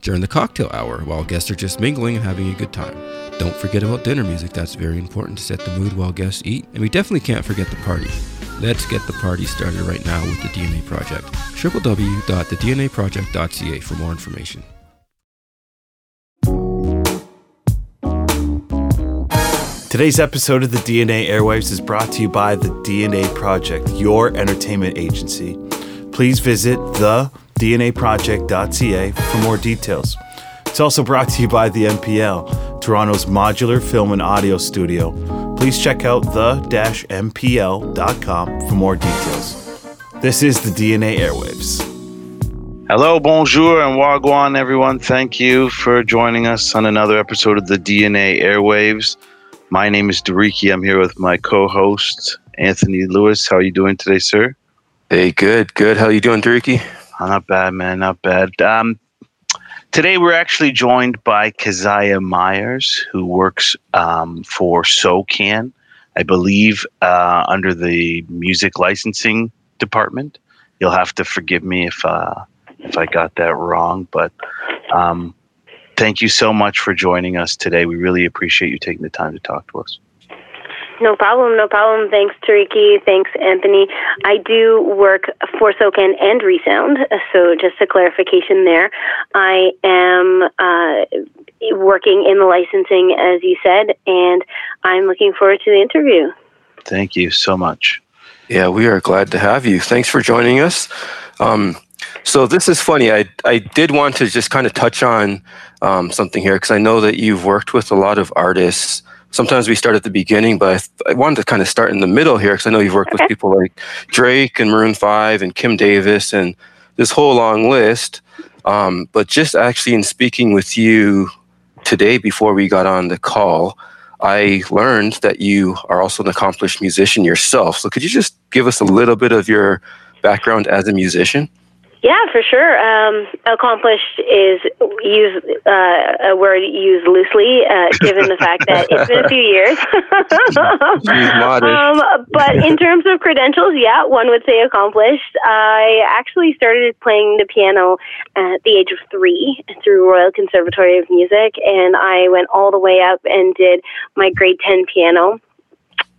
during the cocktail hour while guests are just mingling and having a good time. Don't forget about dinner music, that's very important to set the mood while guests eat. And we definitely can't forget the party. Let's get the party started right now with the DNA Project. www.thednaproject.ca for more information. Today's episode of the DNA Airwaves is brought to you by the DNA Project, your entertainment agency. Please visit the dnaproject.ca for more details. It's also brought to you by the MPL, Toronto's modular film and audio studio. Please check out the-mpl.com for more details. This is the DNA Airwaves. Hello, bonjour, and wagwan, everyone. Thank you for joining us on another episode of the DNA Airwaves. My name is Dariki. I'm here with my co-host Anthony Lewis. How are you doing today, sir? Hey, good, good. How are you doing, Dariki? Oh, not bad, man. Not bad. Um, today we're actually joined by Keziah Myers, who works um, for SOCAN, I believe, uh, under the music licensing department. You'll have to forgive me if uh, if I got that wrong, but um, thank you so much for joining us today. We really appreciate you taking the time to talk to us. No problem, no problem. Thanks, Dariki. Thanks, Anthony. I do work for SOCAN and Re:Sound, so just a clarification there. I am uh, working in the licensing, as you said, and I'm looking forward to the interview. Thank you so much. Yeah, we are glad to have you. Thanks for joining us. Um, so this is funny. I I did want to just kind of touch on um, something here because I know that you've worked with a lot of artists sometimes we start at the beginning, but I, I wanted to kind of start in the middle here because I know you've worked okay. with people like Drake and Maroon 5 and Kim Davis and this whole long list. Um, but just actually in speaking with you today before we got on the call, I learned that you are also an accomplished musician yourself. So could you just give us a little bit of your background as a musician? Yeah, for sure. Um, accomplished is use uh, a word used loosely, uh, given the fact that it's been a few years. um, but in terms of credentials, yeah, one would say accomplished. I actually started playing the piano at the age of three through Royal Conservatory of Music, and I went all the way up and did my grade ten piano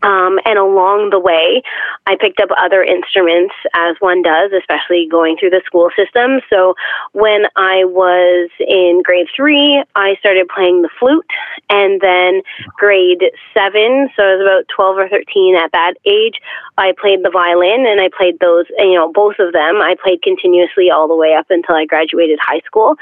um, and along the way, I picked up other instruments as one does, especially going through the school system. So when I was in grade three, I started playing the flute. And then grade seven, so I was about 12 or 13 at that age, I played the violin and I played those, you know, both of them. I played continuously all the way up until I graduated high school.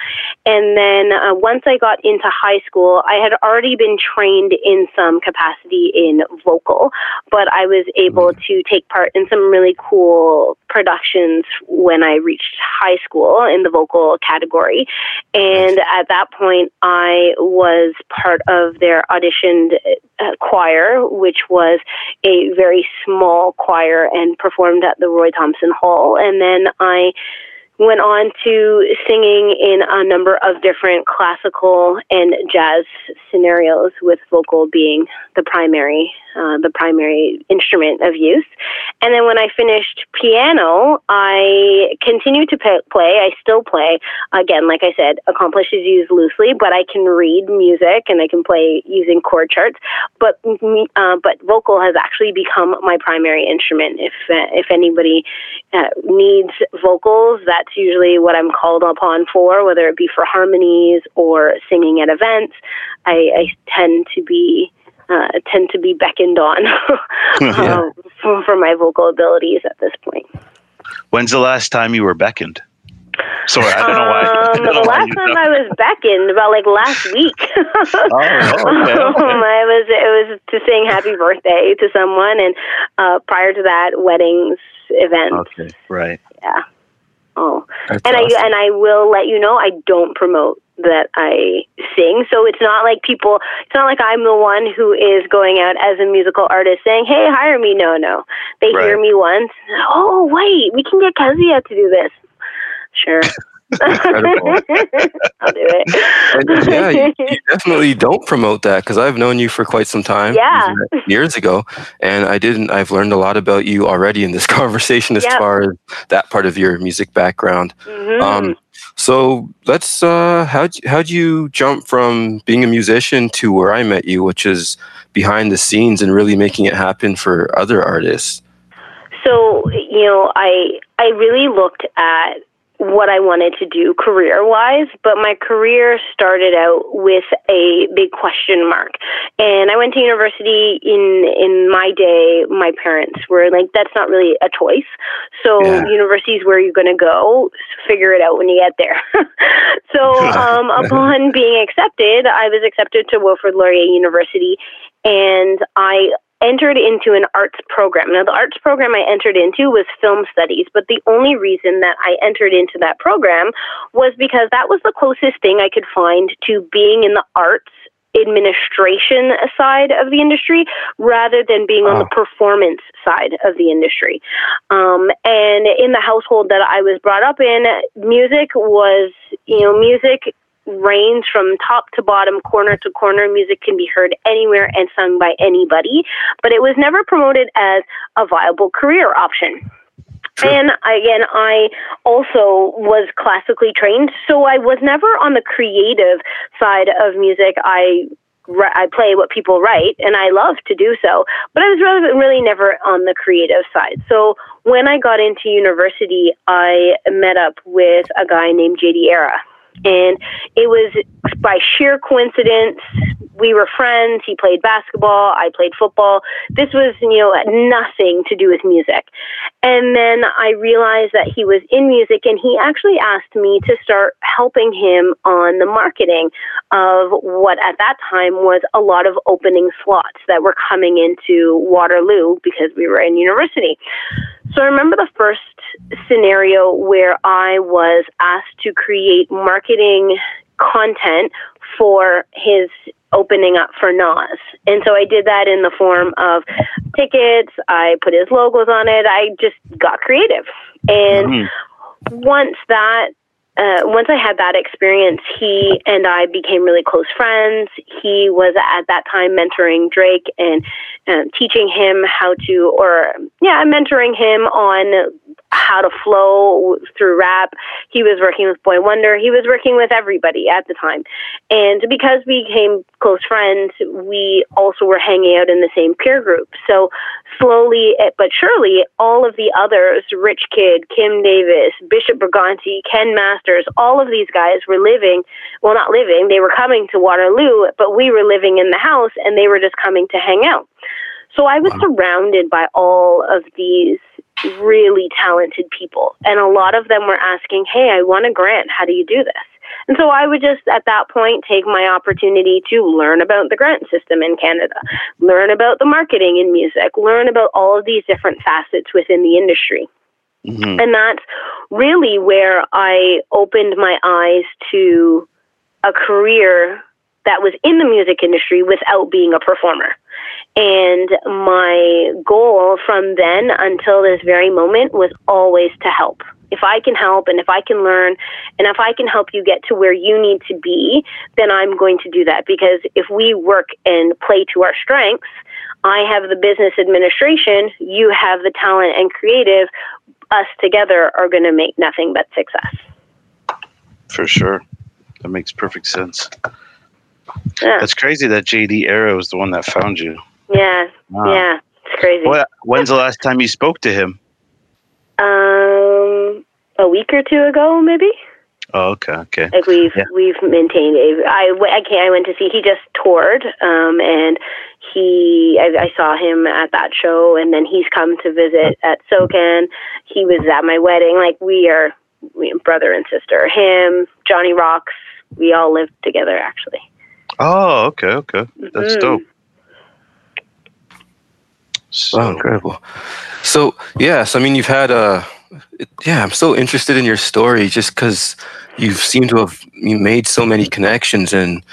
And then uh, once I got into high school, I had already been trained in some capacity in vocal but I was able mm. to take part in some really cool productions when I reached high school in the vocal category. And at that point, I was part of their auditioned uh, choir, which was a very small choir and performed at the Roy Thomson Hall. And then I went on to singing in a number of different classical and jazz scenarios with vocal being the primary uh, the primary instrument of use. And then when I finished piano, I continued to play. I still play. Again, like I said, accomplished is used loosely, but I can read music and I can play using chord charts. But uh, but vocal has actually become my primary instrument. If uh, if anybody uh, needs vocals, that's usually what I'm called upon for, whether it be for harmonies or singing at events. I, I tend to be uh, tend to be beckoned on um, for, for, my vocal abilities at this point. When's the last time you were beckoned? Sorry, I don't know why. Um, know the why last time I was beckoned about like last week. oh, okay, okay. Um, I was it was to sing happy birthday to someone, and uh, prior to that, weddings, events. Okay, right. Yeah. Oh, That's and awesome. I and I will let you know I don't promote that I sing. So it's not like people, it's not like I'm the one who is going out as a musical artist saying, hey, hire me. No, no. They Right. hear me once. Oh, wait, we can get Keziah to do this. Sure. I'll do it. Yeah, you, you definitely don't promote that because I've known you for quite some time. Yeah. years ago, and I didn't. I've learned a lot about you already in this conversation as Yep. far as that part of your music background. Mhm. Um, so let's. Uh, you, how'd you jump from being a musician to where I met you, which is behind the scenes and really making it happen for other artists? so you know i i really looked at what i wanted to do career wise but my career started out with a big question mark. And i went to university in in my day my parents were like that's not really a choice. So Yeah. university is where you're going to go figure it out when you get there. So um upon being accepted i was accepted to wilfrid laurier university and i entered into an arts program. Now, the arts program I entered into was film studies, but the only reason that I entered into that program was because that was the closest thing I could find to being in the arts administration side of the industry rather than being on the performance side of the industry. Um, and in the household that I was brought up in, music was, you know, music range from top to bottom, corner to corner. Music can be heard anywhere and sung by anybody, but it was never promoted as a viable career option. And again, I also was classically trained, so I was never on the creative side of music. I I play what people write, and I love to do so, but I was really, really never on the creative side. So when I got into university, I met up with a guy named JD Era, and it was by sheer coincidence. We were friends. He played basketball. I played football. This was, you know, nothing to do with music. And then I realized that he was in music, and he actually asked me to start helping him on the marketing of what at that time was a lot of opening slots that were coming into Waterloo because we were in university. So I remember the first scenario where I was asked to create marketing content for his opening up for Nas. And so I did that in the form of tickets, I put his logos on it, I just got creative. And Mhm. once that uh, once I had that experience, he and I became really close friends. He was at that time mentoring Drake and um, teaching him how to, or yeah, mentoring him on how to flow through rap. He was working with Boi-1da. He was working with everybody at the time. And because we became close friends, we also were hanging out in the same peer group. So slowly eh, but surely, all of the others, Rich Kidd, Kim Davis, Bishop Brigante, Ken Masters, all of these guys were living, well, not living, they were coming to Waterloo, but we were living in the house and they were just coming to hang out. So I was surrounded by all of these really talented people. And a lot of them were asking, Hey, I want a grant. How do you do this? And so I would just at that point take my opportunity to learn about the grant system in Canada, learn about the marketing in music, learn about all of these different facets within the industry. Mhm. And that's really where I opened my eyes to a career that was in the music industry without being a performer. And my goal from then until this very moment was always to help. If I can help and if I can learn and if I can help you get to where you need to be, then I'm going to do that. Because if we work and play to our strengths, I have the business administration, you have the talent and creative, us together are going to make nothing but success. For sure. That makes perfect sense. Yeah, That's crazy that JD Era is the one that found you. Yeah, Wow. yeah. It's crazy. What, when's the last time you spoke to him? Um, a week or two ago, maybe. Oh, okay, okay. Like we've Yeah. we've maintained a. I I can't. I went to see. He just toured, um, and he. I, I saw him at that show, and then he's come to visit at SOCAN. He was at my wedding. Like we are, we brother and sister. Him, Johnny Rocks. We all lived together, actually. Oh, okay, okay. That's Mhm. dope. So, Wow, incredible. So, yes, I mean, you've had a, yeah, I'm so interested in your story just because you seem to have you made so many connections and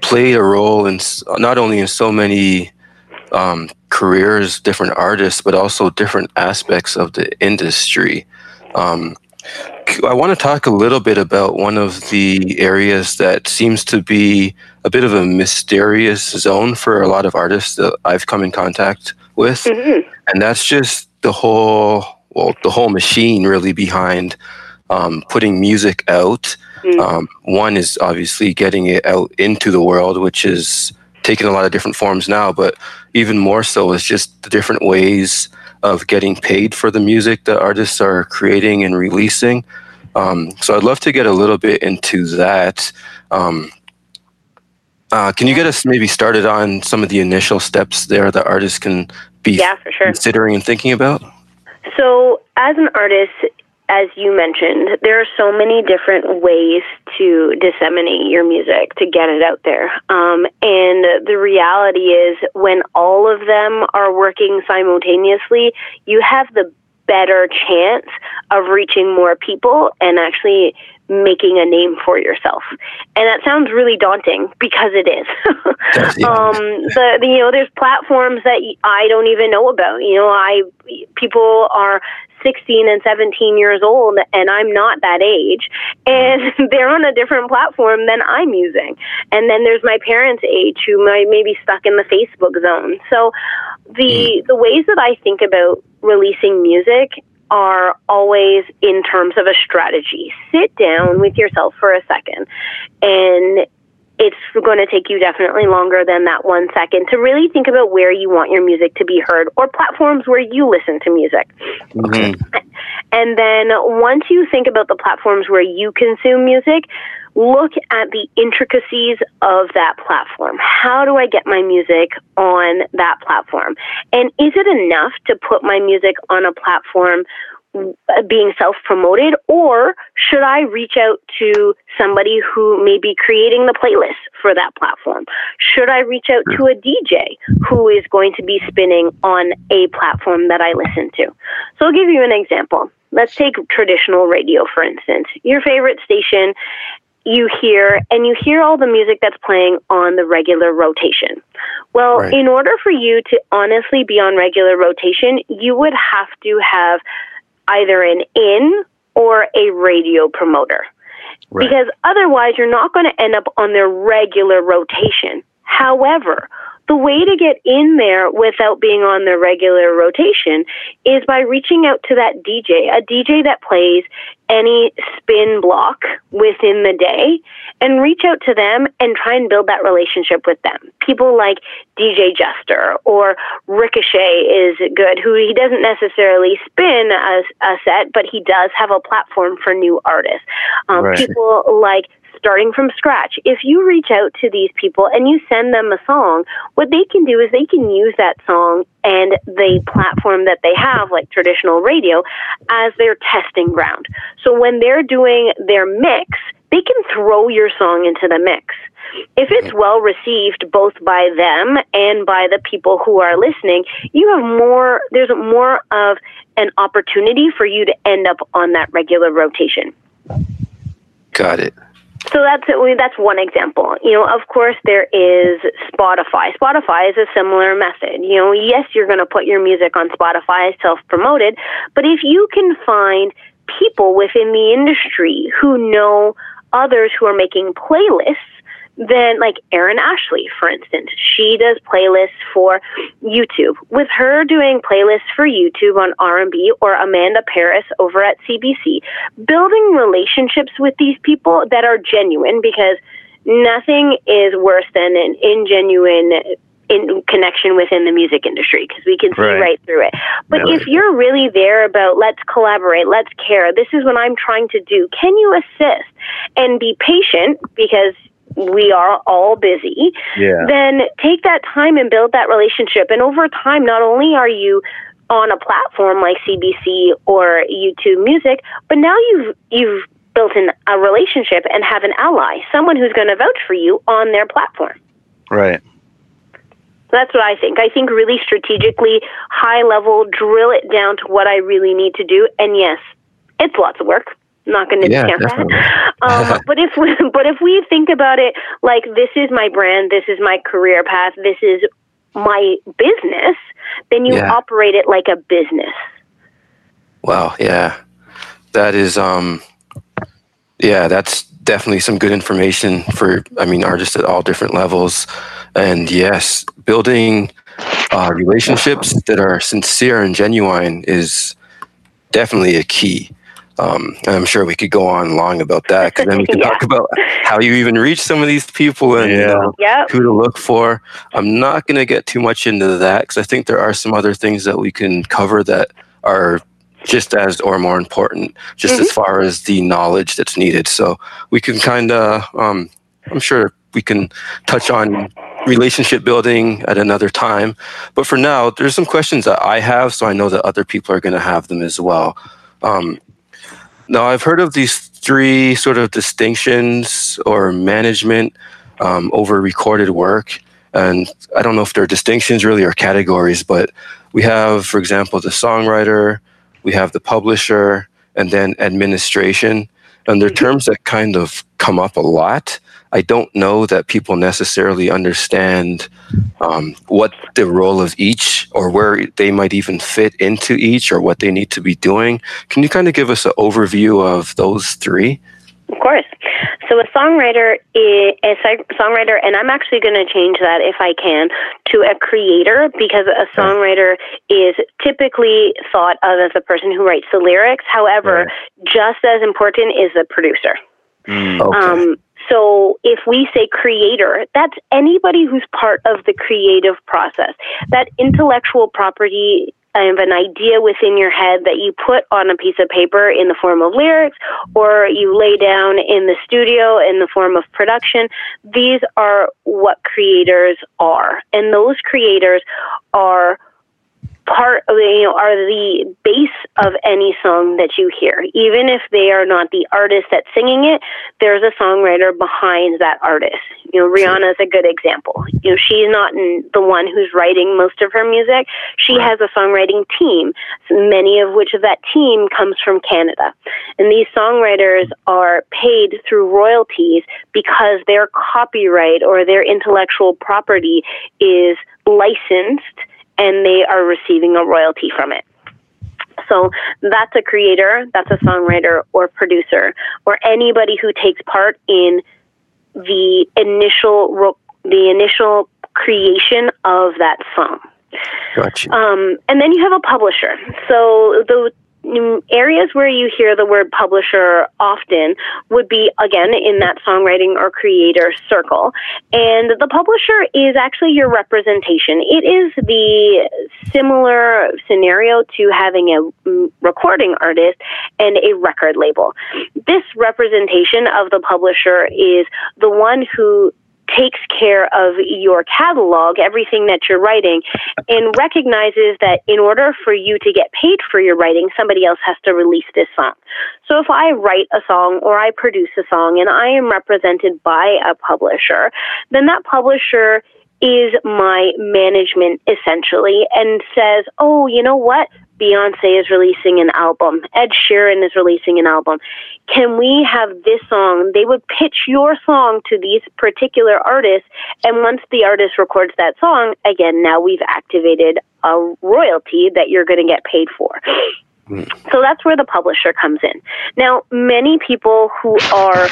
played a role in not only in so many um, careers, different artists, but also different aspects of the industry. Um, I want to talk a little bit about one of the areas that seems to be a bit of a mysterious zone for a lot of artists that I've come in contact with, mm-hmm. and that's just the whole well, the whole machine really behind um, putting music out. Mm-hmm. Um, one is obviously getting it out into the world, which is taking a lot of different forms now, but even more so is just the different ways of getting paid for the music that artists are creating and releasing. Um, so I'd love to get a little bit into that. Um, uh, can you get us maybe started on some of the initial steps there that artists can be yeah, for sure. considering and thinking about? So, as an artist, as you mentioned, there are so many different ways to disseminate your music, to get it out there. Um, and the reality is, when all of them are working simultaneously, you have the better chance of reaching more people and actually making a name for yourself. And that sounds really daunting because it is. um, the, the, you know, there's platforms that I don't even know about. You know, I people are 16 and 17 years old and I'm not that age and they're on a different platform than I'm using. And then there's my parents' age who might maybe stuck in the Facebook zone. So the mm. the ways that I think about releasing music are always in terms of a strategy. Sit down with yourself for a second and it's going to take you definitely longer than that one second to really think about where you want your music to be heard or platforms where you listen to music. Okay. Mm-hmm. And then once you think about the platforms where you consume music, look at the intricacies of that platform. How do I get my music on that platform? And is it enough to put my music on a platform being self promoted, or should I reach out to somebody who may be creating the playlist for that platform? Should I reach out to a DJ who is going to be spinning on a platform that I listen to? So I'll give you an example. Let's take traditional radio, for instance. Your favorite station you hear and you hear all the music that's playing on the regular rotation. Well, right. in order for you to honestly be on regular rotation, you would have to have either an in or a radio promoter. Right. Because otherwise, you're not going to end up on their regular rotation. However, the way to get in there without being on the regular rotation is by reaching out to that DJ, a DJ that plays any spin block within the day, and reach out to them and try and build that relationship with them. People like DJ Jester or Ricochet is good, who he doesn't necessarily spin a, a set, but he does have a platform for new artists. Um, right. People like starting from scratch. If you reach out to these people and you send them a song, what they can do is they can use that song and the platform that they have, like traditional radio, as their testing ground. So when they're doing their mix, they can throw your song into the mix. If it's well received both by them and by the people who are listening, you have more, there's more of an opportunity for you to end up on that regular rotation. Got it. So that's that's one example. You know, of course, there is Spotify. Spotify is a similar method. You know, yes, you're going to put your music on Spotify, self-promoted, but if you can find people within the industry who know others who are making playlists then like Erin Ashley, for instance, she does playlists for YouTube. With her doing playlists for YouTube on R&B or Amanda Parris over at CBC, building relationships with these people that are genuine because nothing is worse than an ingenuine in connection within the music industry because we can see right. right, through it. But yeah, if you're really there about let's collaborate, let's care, this is what I'm trying to do, can you assist and be patient because we are all busy, yeah. then take that time and build that relationship. And over time, not only are you on a platform like CBC or YouTube Music, but now you've you've built in a relationship and have an ally, someone who's going to vouch for you on their platform. Right. That's what I think. I think really strategically, high level, drill it down to what I really need to do. And yes, it's lots of work. I'm not going to Yeah, discount definitely. that. Um, but if we, but if we think about it like this is my brand, this is my career path, this is my business, then you Yeah. operate it like a business. Wow, yeah. That is um yeah, that's definitely some good information for I mean artists at all different levels. And yes, building uh, relationships that are sincere and genuine is definitely a key. Um, and I'm sure we could go on long about that because then we can Yeah. talk about how you even reach some of these people and you Yeah. know, Yep. who to look for. I'm not going to get too much into that because I think there are some other things that we can cover that are just as or more important, just as far as the knowledge that's needed. So we can kind of, um, I'm sure we can touch on relationship building at another time. But for now, there's some questions that I have, so I know that other people are going to have them as well. Um, now, I've heard of these three sort of distinctions or management um, over recorded work. And I don't know if they're distinctions really or categories, but we have, for example, the songwriter, we have the publisher, and then administration. And they're terms that kind of come up a lot. I don't know that people necessarily understand um, what the role of each or where they might even fit into each or what they need to be doing. Can you kind of give us an overview of those three? Of course. So a songwriter is a songwriter, and I'm actually going to change that if I can to a creator because a songwriter is typically thought of as the person who writes the lyrics. However, just as important is the producer. Mm. Okay. Um, so if we say creator, that's anybody who's part of the creative process. That intellectual property of an idea within your head that you put on a piece of paper in the form of lyrics or you lay down in the studio in the form of production, these are what creators are. And those creators are part of the, you know are the base of any song that you hear. Even if they are not the artist that's singing it there's a songwriter behind that artist. You know rihanna is a good example. You know she's not the one who's writing most of her music. She has a songwriting team many of which of that team comes from canada. And these songwriters are paid through royalties because their copyright or their intellectual property is licensed and they are receiving a royalty from it. So that's a creator, that's a songwriter or producer, or anybody who takes part in the initial the initial creation of that song. Gotcha. Um, and then you have a publisher. So the areas where you hear the word publisher often would be again in that songwriting or creator circle. And the publisher is actually your representation. It is the similar scenario to having a mm, recording artist and a record label. This representation of the publisher is the one who takes care of your catalog, everything that you're writing, and recognizes that in order for you to get paid for your writing, somebody else has to release this song. So if I write a song or I produce a song and I am represented by a publisher, then that publisher is my management essentially and says, oh, you know what? Beyonce is releasing an album. Ed Sheeran is releasing an album. Can we have this song? They would pitch your song to these particular artists. And once the artist records that song, again, now we've activated a royalty that you're going to get paid for. Mm. So that's where the publisher comes in. Now, many people who are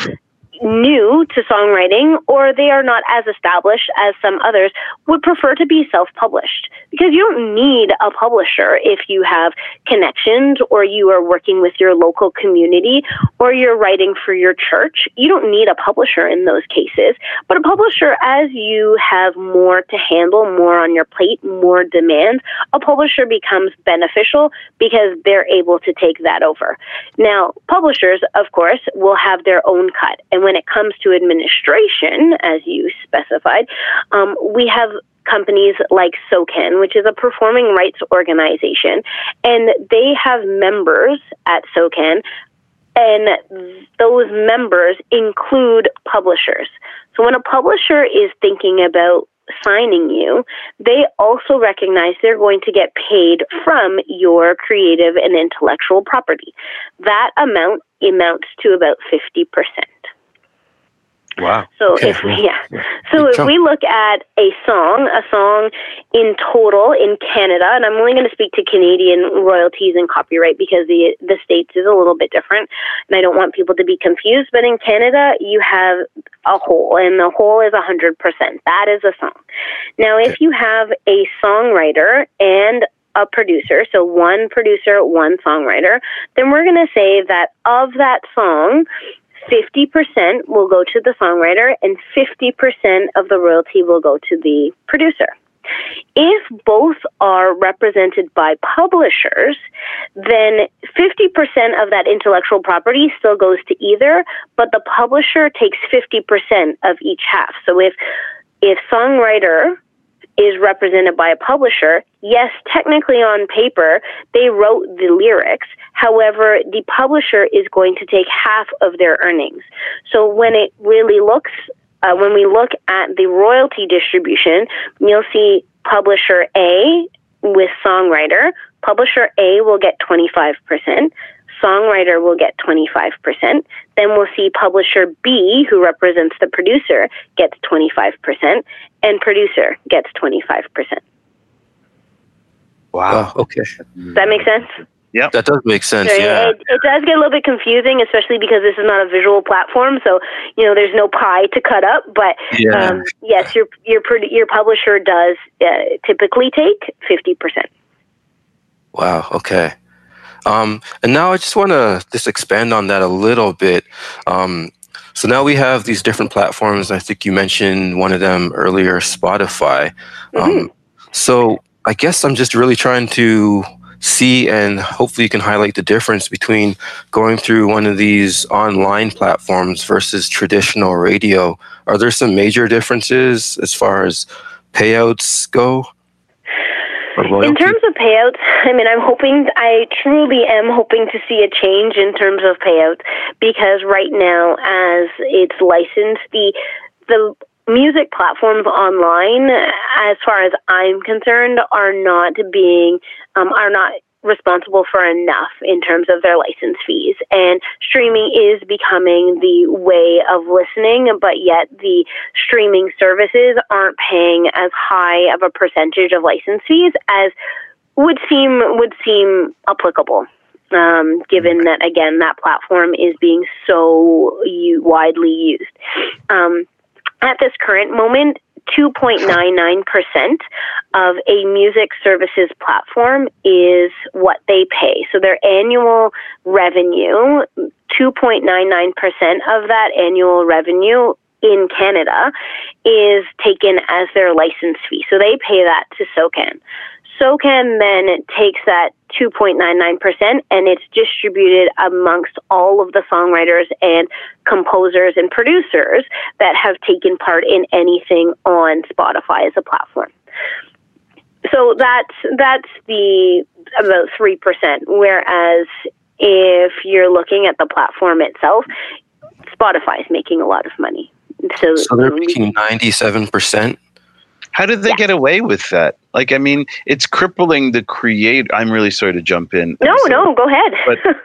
new to songwriting or they are not as established as some others would prefer to be self-published. Because you don't need a publisher if you have connections or you are working with your local community or you're writing for your church. You don't need a publisher in those cases. But a publisher as you have more to handle more on your plate more demands a publisher becomes beneficial because they're able to take that over. Now publishers of course will have their own cut and when it comes to administration, as you specified, um, we have companies like SOCAN, which is a performing rights organization, and they have members at SOCAN, and those members include publishers. So when a publisher is thinking about signing you, they also recognize they're going to get paid from your creative and intellectual property. That amount amounts to about 50%. Wow. So Okay. if yeah, so if we look at a song, a song in total in Canada, and I'm only going to speak to Canadian royalties and copyright because the the states is a little bit different, and I don't want people to be confused. But in Canada, you have a whole, and the whole is hundred percent. That is a song. Now, if you have a songwriter and a producer, so one producer, one songwriter, then we're going to say that of that song, 50% will go to the songwriter and 50% of the royalty will go to the producer. If both are represented by publishers, then 50% of that intellectual property still goes to either, but the publisher takes 50% of each half. So if if songwriter is represented by a publisher, yes, technically on paper, they wrote the lyrics. However, the publisher is going to take half of their earnings. So when it really looks, uh, when we look at the royalty distribution, you'll see publisher A with songwriter. Publisher A will get 25%. Songwriter will get 25%. Then we'll see publisher B, who represents the producer, gets 25%, and producer gets 25%. Wow. Oh, okay. that make sense? Yeah, that does make sense. So Yeah. It, it does get a little bit confusing, especially because this is not a visual platform. So, you know, there's no pie to cut up. But Yeah. um, yes, your your your publisher does uh, typically take 50%. Wow. Okay. Um, and now I just want to just expand on that a little bit. Um, so now we have these different platforms. I think you mentioned one of them earlier, Spotify. Um, so I guess I'm just really trying to see and hopefully you can highlight the difference between going through one of these online platforms versus traditional radio. Are there some major differences as far as payouts go? In terms of payouts, I mean, I'm hoping, I truly am hoping to see a change in terms of payouts because right now, as it's licensed, the the music platforms online, as far as I'm concerned, are not being um, are not responsible for enough in terms of their license fees. And streaming is becoming the way of listening, but yet the streaming services aren't paying as high of a percentage of license fees as would seem would seem applicable. Um, given that again that platform is being so u- widely used. Um, at this current moment, 2.99% of a music services platform is what they pay. So their annual revenue, 2.99% of that annual revenue in Canada is taken as their license fee. So they pay that to SOCAN. SOCAN then takes that 2.99% and it's distributed amongst all of the songwriters and composers and producers that have taken part in anything on Spotify as a platform. So that's that's the about three percent. Whereas if you're looking at the platform itself, Spotify is making a lot of money. So, So they're making ninety-seven percent. How did they Yeah. get away with that? Like, I mean, it's crippling the create. I'm really sorry to jump in. no, no, go ahead.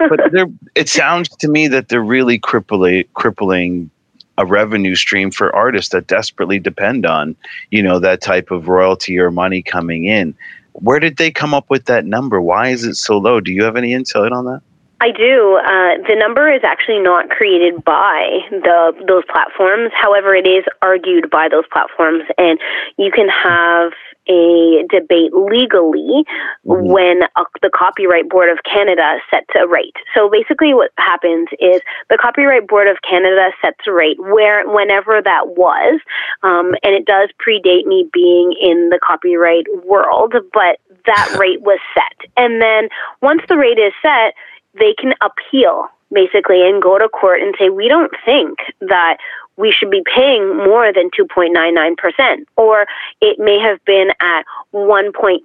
but they're, it sounds to me that they're really crippling, crippling a revenue stream for artists that desperately depend on, you know, that type of royalty or money coming in. Where did they come up with that number? Why is it so low? Do you have any insight on that? I do. Uh, the number is actually not created by the those platforms. However, it is argued by those platforms, and you can have a debate legally when uh, the Copyright Board of Canada sets a rate. So basically, what happens is the Copyright Board of Canada sets a rate where whenever that was, um, and it does predate me being in the copyright world, but that rate was set, and then once the rate is set they can appeal basically and go to court and say we don't think that we should be paying more than 2.99% or it may have been at 1.29%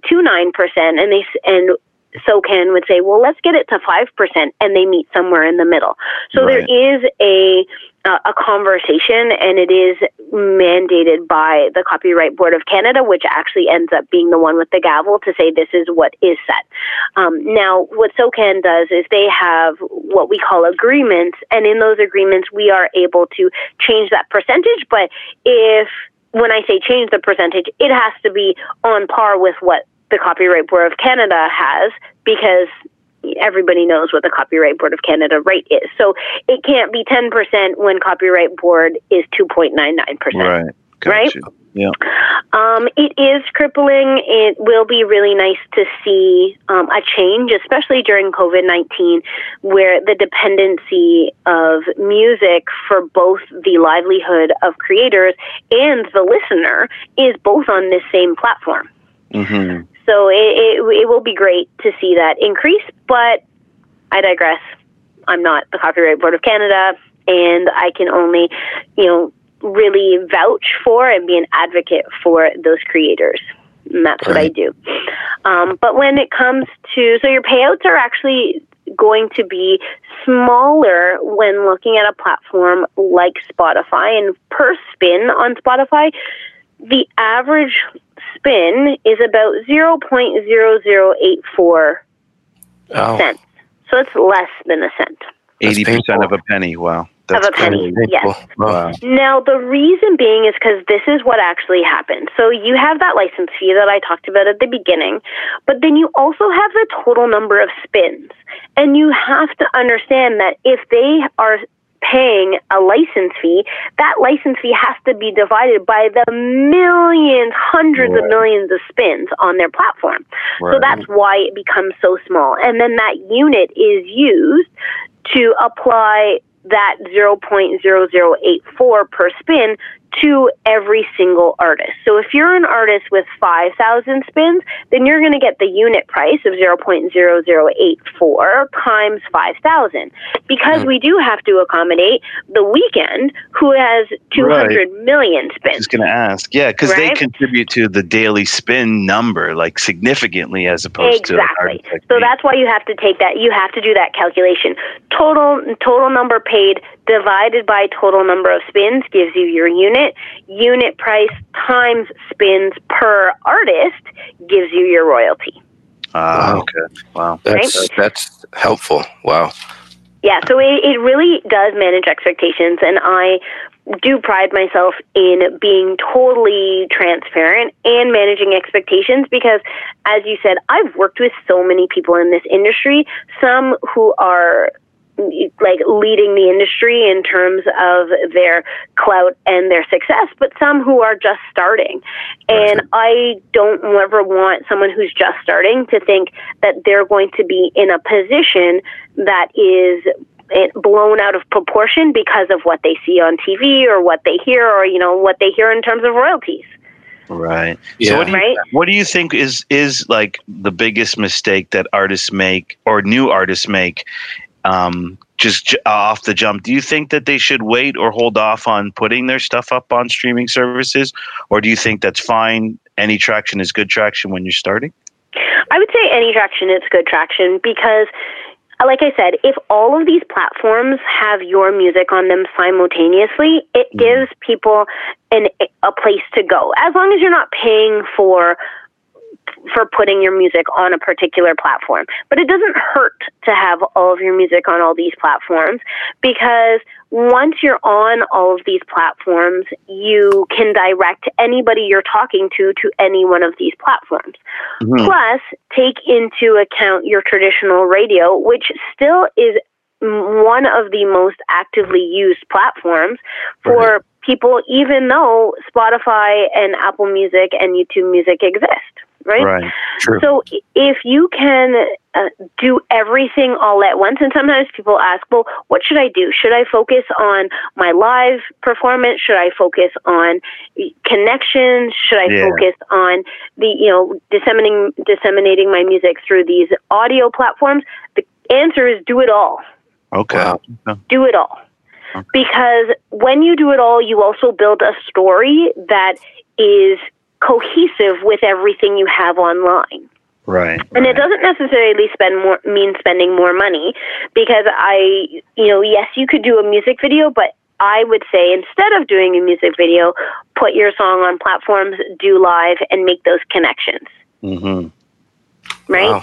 and they and SOCAN would say, well, let's get it to 5%, and they meet somewhere in the middle. So Right. there is a uh, a conversation, and it is mandated by the Copyright Board of Canada, which actually ends up being the one with the gavel to say this is what is set. Um, now, what SOCAN does is they have what we call agreements, and in those agreements, we are able to change that percentage. But if when I say change the percentage, it has to be on par with what the Copyright Board of Canada has because everybody knows what the Copyright Board of Canada rate is. So it can't be 10% when Copyright Board is 2.99%. Right. Got Right? you. Yeah. Um, it is crippling. It will be really nice to see um, a change, especially during COVID 19, where the dependency of music for both the livelihood of creators and the listener is both on this same platform. hmm So it, it, it will be great to see that increase, but I digress. I'm not the Copyright Board of Canada, and I can only, you know, really vouch for and be an advocate for those creators. And that's what I do. Um, but when it comes to, so your payouts are actually going to be smaller when looking at a platform like Spotify. And per spin on Spotify, the average spin is about 0.0084 Oh, cents. So it's less than a cent. Eighty percent of a penny. Wow. Of a penny. crazy. Yes. Wow. Now, the reason being is because this is what actually happened. So you have that license fee that I talked about at the beginning, but then you also have the total number of spins. And you have to understand that if they are paying a license fee, that license fee has to be divided by the millions, hundreds of millions of spins on their platform. So that's why it becomes so small. And then that unit is used to apply that 0.0084 per spin to every single artist. So if you're an artist with 5,000 spins, then you're going to get the unit price of 0.0084 times 5,000. Because Hmm. we do have to accommodate the Weeknd who has 200 million I spins. was going to ask. Yeah, because they contribute to the daily spin number like significantly as opposed to an exactly. So that's why you have to take that. You have to do that calculation. Total total number paid divided by total number of spins gives you your unit. Unit price times spins per artist gives you your royalty. Ah, Wow. okay. Wow. that's that's helpful. Wow. Yeah, so it, it really does manage expectations, and I do pride myself in being totally transparent and managing expectations because, as you said, I've worked with so many people in this industry, some who are like leading the industry in terms of their clout and their success, but some who are just starting. And I don't ever want someone who's just starting to think that they're going to be in a position that is eh, blown out of proportion because of what they see on TV or what they hear or you know what they hear in terms of royalties. Right. Yeah. So what do you Right? what do you think is is like the biggest mistake that artists make or new artists make um, just j- off the jump? Do you think that they should wait or hold off on putting their stuff up on streaming services, or do you think that's fine? Any traction is good traction when you're starting. I would say any traction is good traction because, like I said, if all of these platforms have your music on them simultaneously, it gives people an, a place to go. As long as you're not paying for for putting your music on a particular platform. But it doesn't hurt to have all of your music on all these platforms because once you're on all of these platforms, you can direct anybody you're talking to to any one of these platforms. Mhm. Plus, take into account your traditional radio, which still is one of the most actively used platforms for people, even though Spotify and Apple Music and YouTube Music exist, right? Right. True. So if you can uh, do everything all at once, and sometimes people ask, well, what should I do? Should I focus on my live performance? Should I focus on connections? Should I Yeah. focus on the, you know, disseminating, disseminating my music through these audio platforms? The answer is do it all Okay. Wow. do it all. Okay. Because when you do it all, you also build a story that is cohesive with everything you have online. Right. And it doesn't necessarily spend more mean spending more money because I, you know, yes, you could do a music video, but I would say instead of doing a music video, put your song on platforms, do live, and make those connections. Mm-hmm. Right. Wow.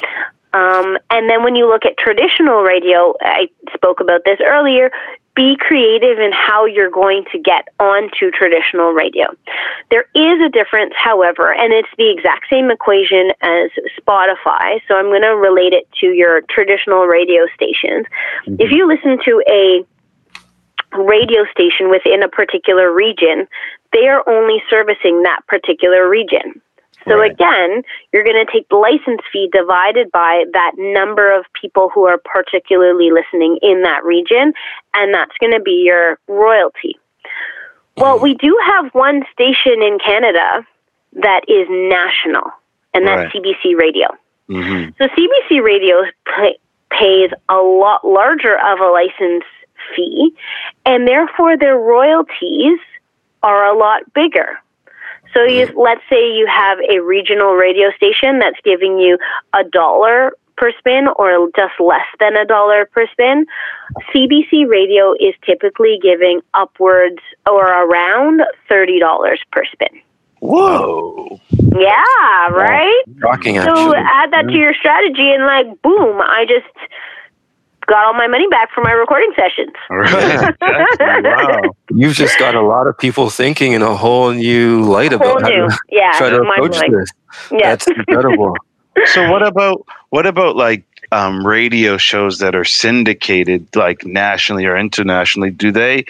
Um, and then when you look at traditional radio, I spoke about this earlier. Be creative in how you're going to get onto traditional radio. There is a difference, however, and it's the exact same equation as Spotify. So I'm going to relate it to your traditional radio stations. If mm-hmm. you listen to a radio station within a particular region, they are only servicing that particular region. So Right. again, you're going to take the license fee divided by that number of people who are particularly listening in that region, and that's going to be your royalty. Well, we do have one station in Canada that is national, and that's Right. CBC Radio. Mm-hmm. So CBC Radio pay, pays a lot larger of a license fee, and therefore their royalties are a lot bigger. So you, let's say you have a regional radio station that's giving you a dollar per spin or just less than a dollar per spin. CBC Radio is typically giving upwards or around $30 per spin. Whoa. Yeah, right? Shocking, So add that to your strategy, and like, boom! I just got all my money back for my recording sessions. Right. Wow. You've just got a lot of people thinking in a whole new light Whole about how new, to yeah, try to mind approach blowing. this. Yeah, That's incredible. So what about what about like um, radio shows that are syndicated like nationally or internationally? Do they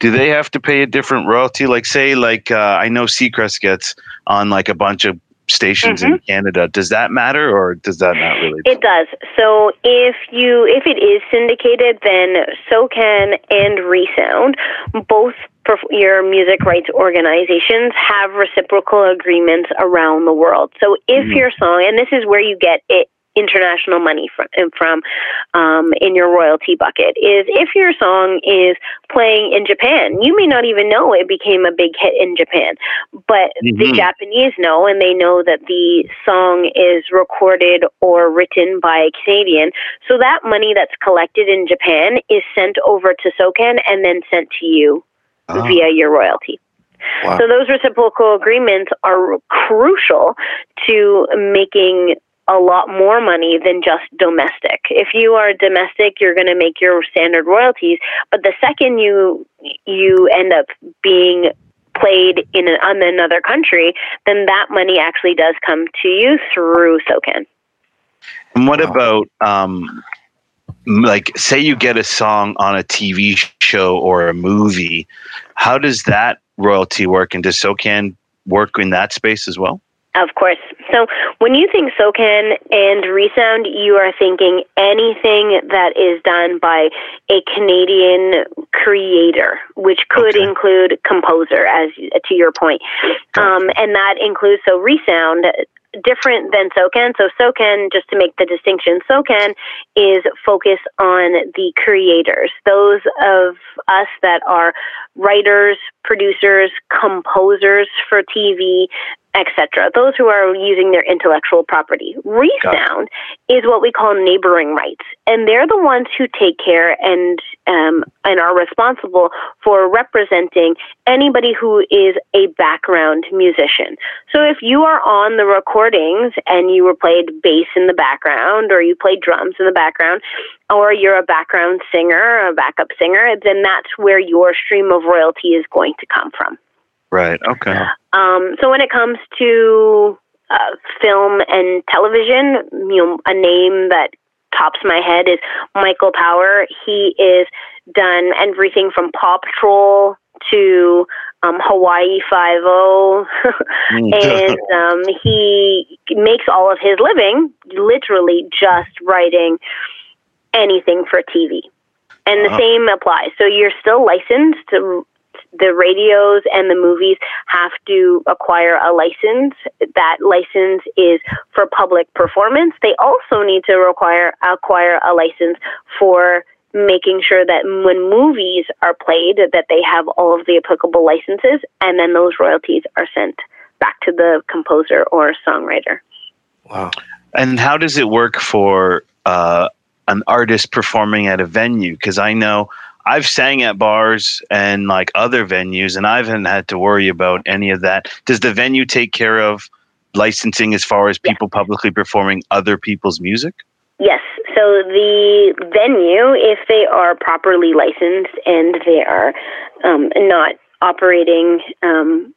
do they have to pay a different royalty? Like say like uh, I know Seacrest gets on like a bunch of stations in Canada. Does that matter or does that not really? It does. So if you if it is syndicated, then SOCAN and Re:Sound, both your music rights organizations have reciprocal agreements around the world. So if Mhm. your song, and this is where you get it international money from from um, in your royalty bucket is if your song is playing in Japan, you may not even know it became a big hit in Japan, but the Mhm. Japanese know and they know that the song is recorded or written by a Canadian. So that money that's collected in Japan is sent over to SOCAN and then sent to you Oh. via your royalty. Wow. So those reciprocal agreements are crucial to making a lot more money than just domestic. If you are domestic, you're going to make your standard royalties, but the second you you end up being played in an, in another country, then that money actually does come to you through SOCAN. And what about um, like say you get a song on a TV show or a movie? How does that royalty work? And does SOCAN work in that space as well? Of course. So when you think SOCAN and Re:Sound, you are thinking anything that is done by a Canadian creator, which could Okay. include composer, as to your point, um, and that includes so Re:Sound. Different than SOCAN. So SOCAN, just to make the distinction, SOCAN is focused on the creators, those of us that are writers, producers, composers for TV, etc. Those who are using their intellectual property. Re:Sound is what we call neighboring rights, and they're the ones who take care and um, and are responsible for representing anybody who is a background musician. So if you are on the recordings and you were played bass in the background, or you played drums in the background, or you're a background singer, a backup singer, then that's where your stream of royalty is going to come from. Right. Okay. Um, so when it comes to uh, film and television, you know, a name that tops my head is Michael Power. He is done everything from Paw Patrol to um, Hawaii Five O, and um, he makes all of his living literally just writing anything for TV. And the Wow. same applies. So you're still licensed to the radios and the movies have to acquire a license. That license is for public performance. They also need to require acquire a license for making sure that when movies are played that they have all of the applicable licenses and then those royalties are sent back to the composer or songwriter. Wow. And how does it work for uh, an artist performing at a venue? Because I know I've sang at bars and like other venues, and I haven't had to worry about any of that. Does the venue take care of licensing as far as people publicly performing other people's music? Yes. So the venue, if they are properly licensed and they are um, not operating um,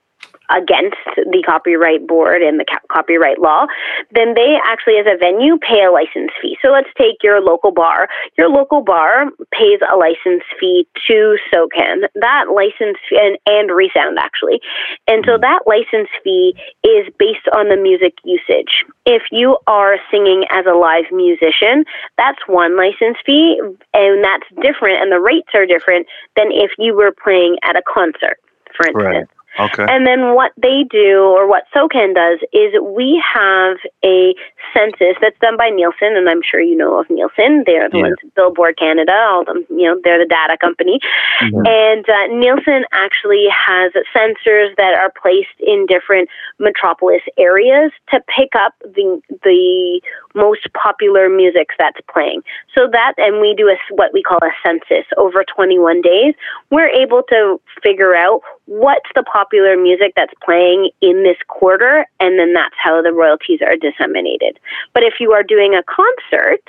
against the copyright board and the ca- copyright law, then they actually, as a venue, pay a license fee. So let's take your local bar. Your local bar pays a license fee to SOCAN. That license fee, and, and Re:Sound actually. And so mm-hmm. that license fee is based on the music usage. If you are singing as a live musician, that's one license fee, and that's different, and the rates are different than if you were playing at a concert, for instance. Right. Okay. And then what they do, or what SOCAN does, is we have a census that's done by Nielsen, and I'm sure you know of Nielsen. They're the Yeah. ones, Billboard Canada, all them, you know, they're the data company. Mhm. And uh, Nielsen actually has sensors that are placed in different metropolis areas to pick up the the most popular music that's playing. So that, and we do a, what we call a census over 21 days. We're able to figure out what's the popular music that's playing in this quarter, and then that's how the royalties are disseminated. But if you are doing a concert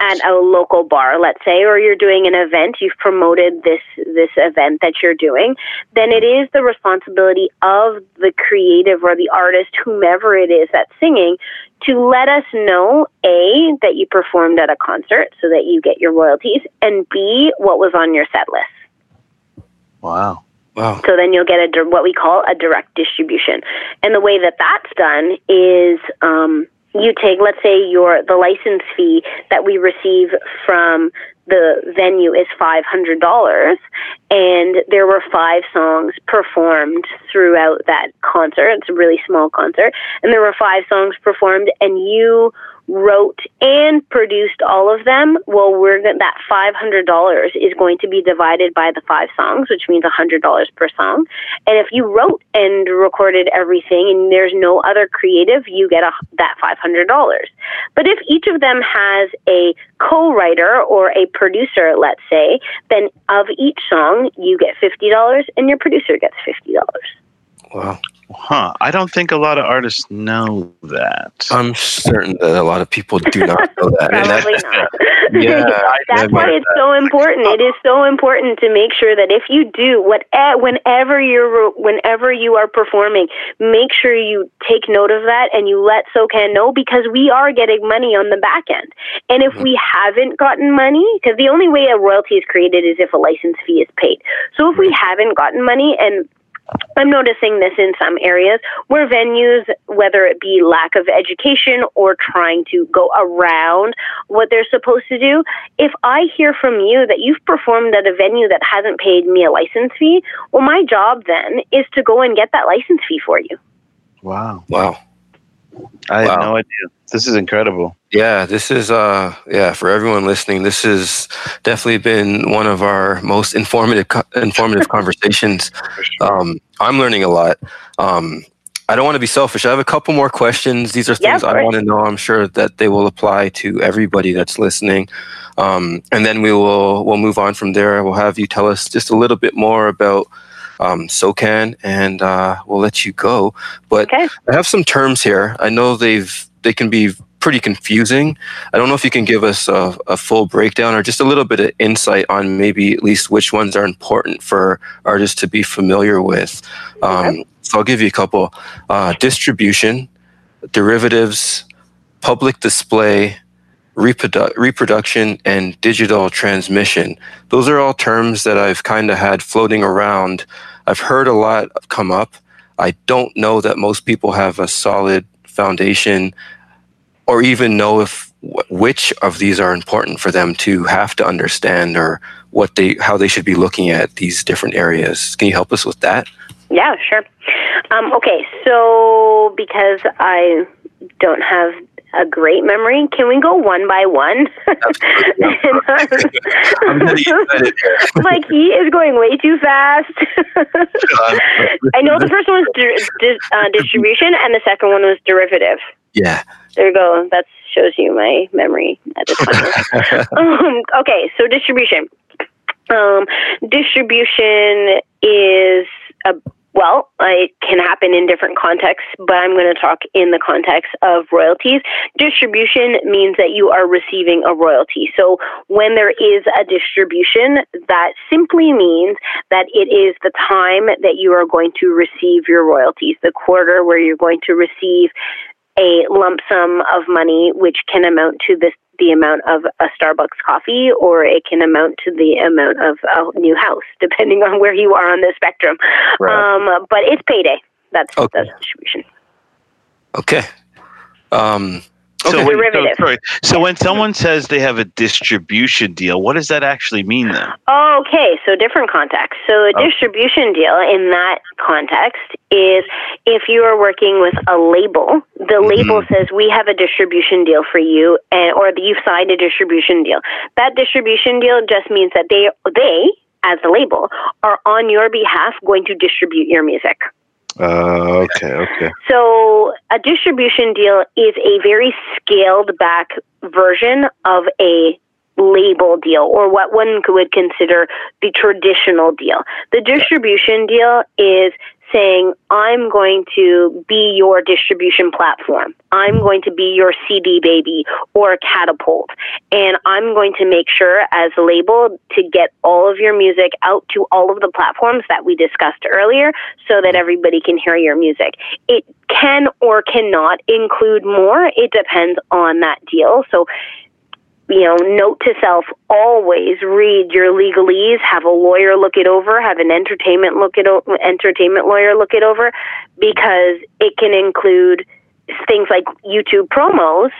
at a local bar, let's say, or you're doing an event, you've promoted this this event that you're doing, then it is the responsibility of the creative or the artist, whomever it is that's singing, to let us know a that you performed at a concert so that you get your royalties, and b what was on your set list. Wow. Wow. So then you'll get a what we call a direct distribution. And the way that that's done is um, you take, let's say, your the license fee that we receive from the venue is five hundred dollars, and there were five songs performed throughout that concert. It's a really small concert, and there were five songs performed, and you wrote and produced all of them, well, we're that five hundred dollars is going to be divided by the five songs, which means a hundred dollars per song. And if you wrote and recorded everything, and there's no other creative, you get a, that five hundred dollars. But if each of them has a co-writer or a producer, let's say, then of each song you get fifty dollars, and your producer gets fifty dollars. Wow. Huh. I don't think a lot of artists know that. I'm certain that a lot of people do not know that. Probably that's- not. Yeah, That's why heard it's so important. It is so important to make sure that if you do what, eh, whenever you're, whenever you are performing, make sure you take note of that and you let SOCAN know because we are getting money on the back end. And if mm-hmm. we haven't gotten money, because the only way a royalty is created is if a license fee is paid. So if we mm-hmm. haven't gotten money and I'm noticing this in some areas where venues, whether it be lack of education or trying to go around what they're supposed to do, if I hear from you that you've performed at a venue that hasn't paid me a license fee, well, my job then is to go and get that license fee for you. Wow. Wow. I Wow. no idea. This is incredible. Yeah, this is uh yeah, for everyone listening, this has definitely been one of our most informative co- informative conversations. Um I'm learning a lot. Um I don't want to be selfish. I have a couple more questions. These are things of I want to know. I'm sure that they will apply to everybody that's listening. Um, and then we will we'll move on from there. We'll have you tell us just a little bit more about um, SOCAN, and uh, we'll let you go. But Okay. I have some terms here. I know they've they can be pretty confusing. I don't know if you can give us a, a full breakdown or just a little bit of insight on maybe at least which ones are important for artists to be familiar with. Um, So I'll give you a couple: uh, distribution, derivatives, public display, reprodu- reproduction, and digital transmission. Those are all terms that I've kind of had floating around. I've heard a lot come up. I don't know that most people have a solid foundation or even know if which of these are important for them to have to understand or what they how they should be looking at these different areas. Can you help us with that? Yeah, sure. Um, okay, so because I don't have a great memory, can we go one by one? I'm getting excited here. like he is going way too fast. I know the first one was di- di- uh, distribution, and the second one was derivative. Yeah. There you go. That shows you my memory at this um, okay, so distribution. Um, distribution is a well, it can happen in different contexts, but I'm going to talk in the context of royalties. Distribution means that you are receiving a royalty. So when there is a distribution, that simply means that it is the time that you are going to receive your royalties, the quarter where you're going to receive a lump sum of money, which can amount to this the amount of a Starbucks coffee, or it can amount to the amount of a new house, depending on where you are on the spectrum. Right. Um, but it's payday. That's okay. that's distribution. Okay. Um, Okay. So, when, so, sorry. so when someone says they have a distribution deal, what does that actually mean then? Okay, so different context. So a distribution deal in that context is if you are working with a label, the mm-hmm. label says we have a distribution deal for you, and or you've signed a distribution deal. That distribution deal just means that they they as the label are on your behalf going to distribute your music. Uh, okay, okay. So a distribution deal is a very scaled back version of a label deal or what one would consider the traditional deal. The distribution deal is saying, I'm going to be your distribution platform. I'm going to be your CD baby or catapult. And I'm going to make sure as a label to get all of your music out to all of the platforms that we discussed earlier so that everybody can hear your music. It can or cannot include more. It depends on that deal. So you know, note to self, always read your legalese, have a lawyer look it over, have an entertainment look it o- entertainment lawyer look it over because it can include things like YouTube promos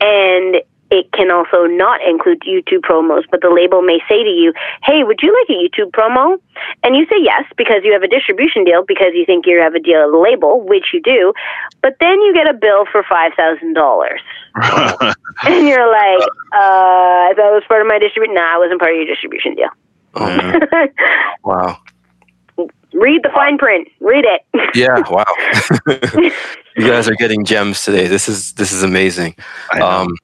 and it can also not include YouTube promos, but the label may say to you, Hey, would you like a YouTube promo? And you say yes because you have a distribution deal because you think you have a deal with the label, which you do. But then you get a bill for $5,000. and you're like, uh, I thought it was part of my distribution. Nah, it wasn't part of your distribution deal. Wow. Read the fine print. Read it. yeah. Wow. you guys are getting gems today. This is this is amazing. Um,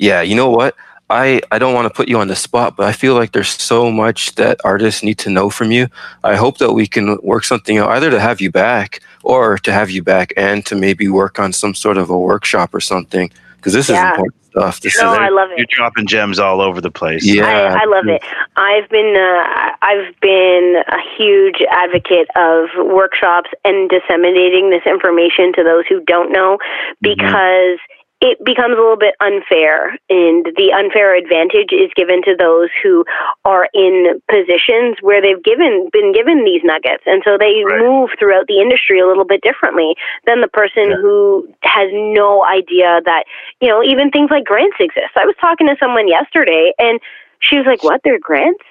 yeah, you know what? I, I don't want to put you on the spot, but I feel like there's so much that artists need to know from you. I hope that we can work something out, either to have you back or to have you back and to maybe work on some sort of a workshop or something, because this yeah. is important stuff. This no, is, I love it. You're dropping gems all over the place. Yeah, I, I love it. I've been uh, I've been a huge advocate of workshops and disseminating this information to those who don't know, mm-hmm. because. Mm-hmm it becomes a little bit unfair, and the unfair advantage is given to those who are in positions where they've given been given these nuggets, and so they right. move throughout the industry a little bit differently than the person yeah. who has no idea that you know even things like grants exist. I was talking to someone yesterday, and she was like, "What? There are grants?"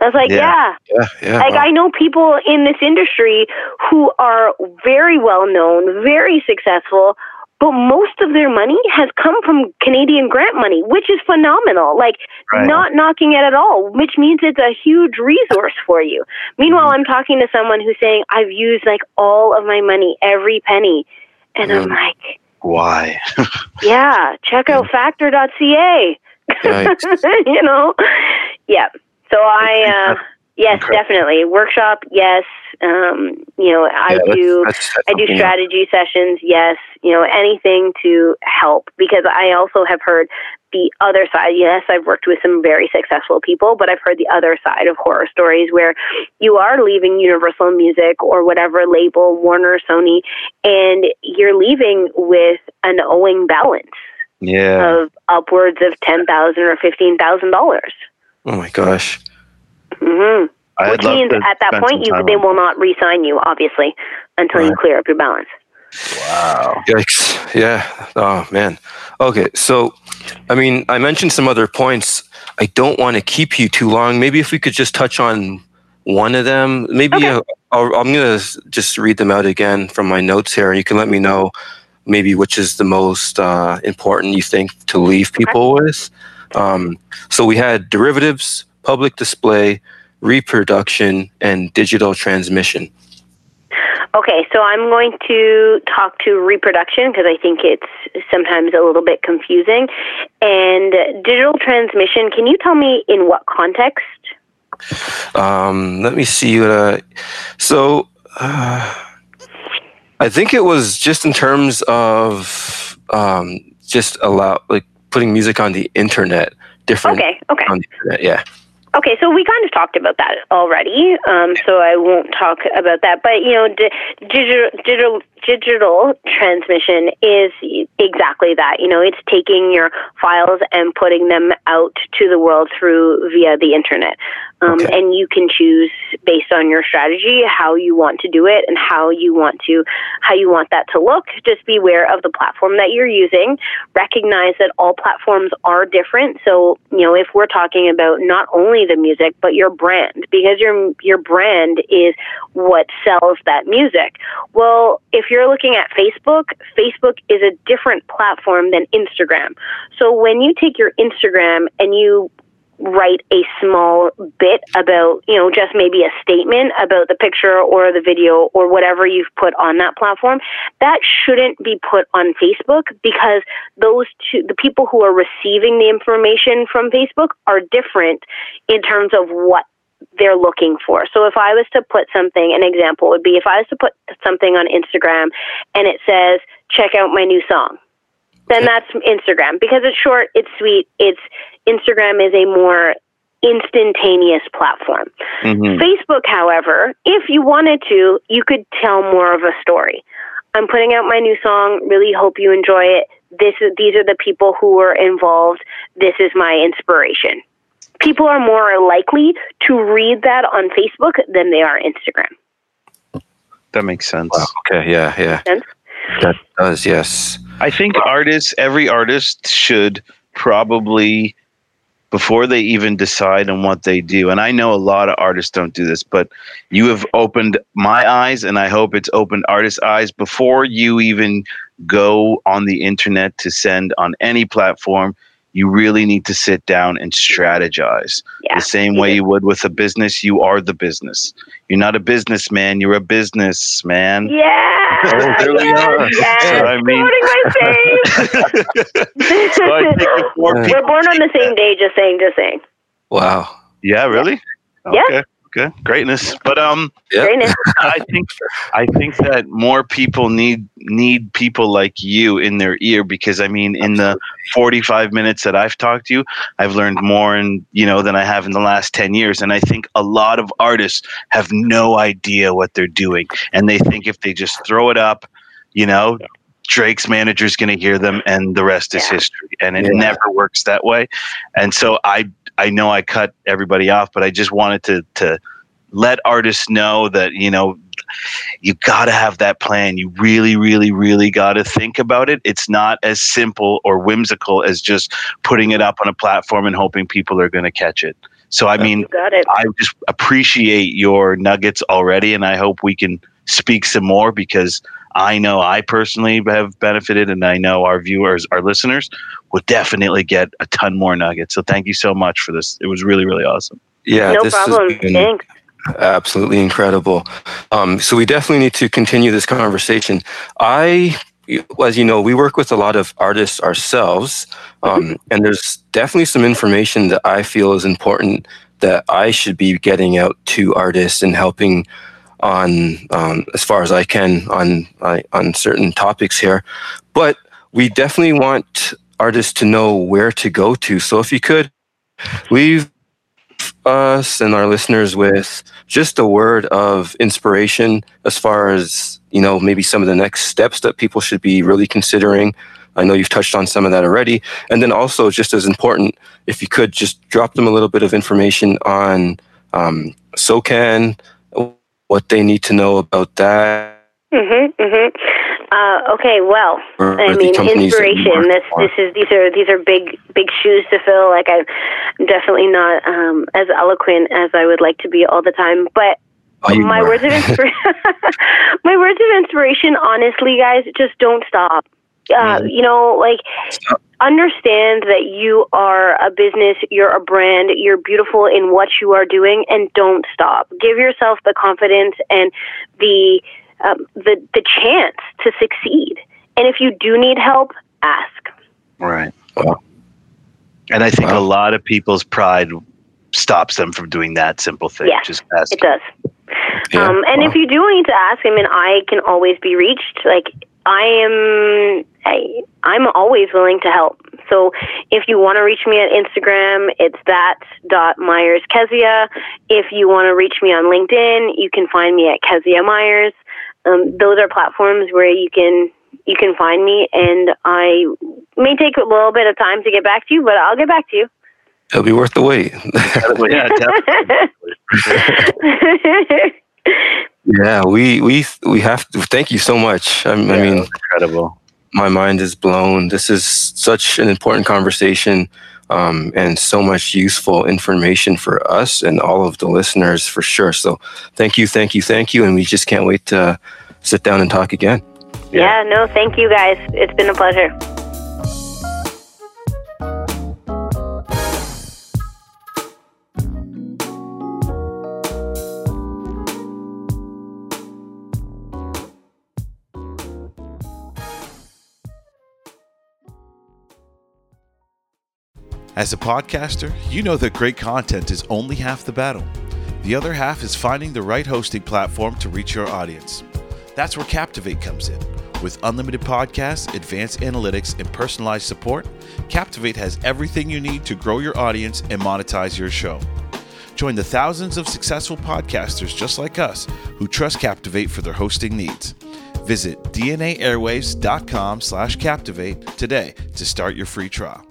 I was like, yeah. Yeah, yeah, yeah like wow. I know people in this industry who are very well known, very successful, but most of their money has come from Canadian grant money, which is phenomenal. Like right. not knocking it at all, which means it's a huge resource for you. Meanwhile, mm-hmm. I'm talking to someone who's saying I've used like all of my money, every penny, and mm. I'm like, why? yeah, check out factor.ca. you know, yeah. So I. Uh, Yes, definitely. Workshop, yes. Um, you know, I yeah, do that's, that's I do strategy sessions, yes. You know, anything to help because I also have heard the other side. Yes, I've worked with some very successful people, but I've heard the other side of horror stories where you are leaving Universal Music or whatever label, Warner, Sony, and you're leaving with an owing balance. Yeah. Of upwards of ten thousand or fifteen thousand dollars. Oh my gosh. Mm-hmm. Which means at that point you they will not re-sign you, obviously, until right. you clear up your balance. Wow. Yikes. Yeah. Oh man. Okay. So, I mean, I mentioned some other points. I don't want to keep you too long. Maybe if we could just touch on one of them. Maybe okay. uh, i am going to just read them out again from my notes here. You can let me know maybe which is the most uh, important you think to leave people okay. with. Um, so we had derivatives, public display, reproduction, and digital transmission. Okay, so I'm going to talk to reproduction because I think it's sometimes a little bit confusing. And digital transmission, can you tell me in what context? Um, let me see. Uh, so, uh, I think it was just in terms of um, just allow like putting music on the internet. Different. Okay. Okay. On the internet, yeah. Okay, so we kind of talked about that already, um, so I won't talk about that. But you know, di- digital, digital, digital transmission is exactly that. You know, it's taking your files and putting them out to the world through via the internet. Um, Okay. And you can choose based on your strategy how you want to do it and how you want to how you want that to look. Just be aware of the platform that you're using. Recognize that all platforms are different. So you know if we're talking about not only the music but your brand because your your brand is what sells that music. Well, if you're looking at Facebook, Facebook is a different platform than Instagram. So when you take your Instagram and you write a small bit about, you know, just maybe a statement about the picture or the video or whatever you've put on that platform, that shouldn't be put on Facebook because those two, the people who are receiving the information from Facebook are different in terms of what they're looking for. So if I was to put something, an example would be if I was to put something on Instagram and it says, check out my new song then that's Instagram because it's short, it's sweet, it's Instagram is a more instantaneous platform. Mhm. Facebook, however, if you wanted to, you could tell more of a story. I'm putting out my new song, really hope you enjoy it. This is these are the people who were involved. This is my inspiration. People are more likely to read that on Facebook than they are Instagram. That makes sense. Wow. Okay. Yeah. Yeah. Sense? That does. Yes. I think artists, every artist should probably, before they even decide on what they do, and I know a lot of artists don't do this, but you have opened my eyes, and I hope it's opened artists' eyes before you even go on the internet to send on any platform. You really need to sit down and strategize. Yeah. the same way you would with a business, you are the business. You're not a businessman, you're a businessman. Yeah. Oh, there we are. Yes, I mean- quoting my face. So I think if more We're We're born on the same day, just saying, just saying. Wow. Yeah, really? Yeah. Okay. Okay. Greatness. But um Yeah. Greatness. I think I think that more people need need people like you in their ear because I mean in the 45 minutes that I've talked to you, I've learned more and you know than I have in the last 10 years and I think a lot of artists have no idea what they're doing and they think if they just throw it up, you know, Drake's manager is going to hear them and the rest is Yeah. history and it Yeah. never works that way. And so I I know I cut everybody off, but I just wanted to to let artists know that you know you got to have that plan. You really, really, really got to think about it. It's not as simple or whimsical as just putting it up on a platform and hoping people are going to catch it. So I mean, got it. I just appreciate your nuggets already, and I hope we can speak some more because I know I personally have benefited, and I know our viewers, our listeners, will definitely get a ton more nuggets. So thank you so much for this. It was really, really awesome. Yeah. no this has problem. been Thanks. absolutely incredible. Um, so we definitely need to continue this conversation. I, as you know, we work with a lot of artists ourselves, um, and there's definitely some information that I feel is important that I should be getting out to artists and helping on um, as far as I can on on on certain topics here. But we definitely want artists to know where to go to. So if you could leave us and our listeners with just a word of inspiration as far as you know maybe some of the next steps that people should be really considering i know you've touched on some of that already and then also just as important if you could just drop them a little bit of information on um, SOCAN what they need to know about that Mhm. Mhm. Uh, okay. Well, or I mean, companies that you inspiration. This this is these are these are big big shoes to fill. Like I'm definitely not um, as eloquent as I would like to be all the time, but Oh, my are. words of inspiration. my words of inspiration, honestly, guys, just don't stop. Uh. You know, like Stop. understand that you are a business, you're a brand, you're beautiful in what you are doing, and don't stop. Give yourself the confidence and the um, the the chance to succeed. And if you do need help, ask. Right. Wow. And I think Wow. a lot of people's pride stops them from doing that simple thing. Yeah, Just ask. It does. Yeah, um, and wow. if you do need to ask, I mean, I can always be reached. Like I am, I, I'm always willing to help. So if you want to reach me at Instagram, it's that dot Myers Keziah. If you want to reach me on LinkedIn, you can find me at Keziah Myers. Um, those are platforms where you can you can find me, and I may take a little bit of time to get back to you, but I'll get back to you. It'll be worth the wait. yeah, definitely. yeah, we we we have to. Thank you so much. I, I Yeah, mean, incredible. my mind is blown. This is such an important conversation um, and so much useful information for us and all of the listeners for sure. So thank you, thank you, thank you. And we just can't wait to sit down and talk again. yeah, no, thank you guys. It's been a pleasure. As a podcaster, you know that great content is only half the battle. The other half is finding the right hosting platform to reach your audience. That's where Captivate comes in. With unlimited podcasts, advanced analytics, and personalized support, Captivate has everything you need to grow your audience and monetize your show. Join the thousands of successful podcasters just like us who trust Captivate for their hosting needs. Visit dnaairwaves.com slash captivate today to start your free trial.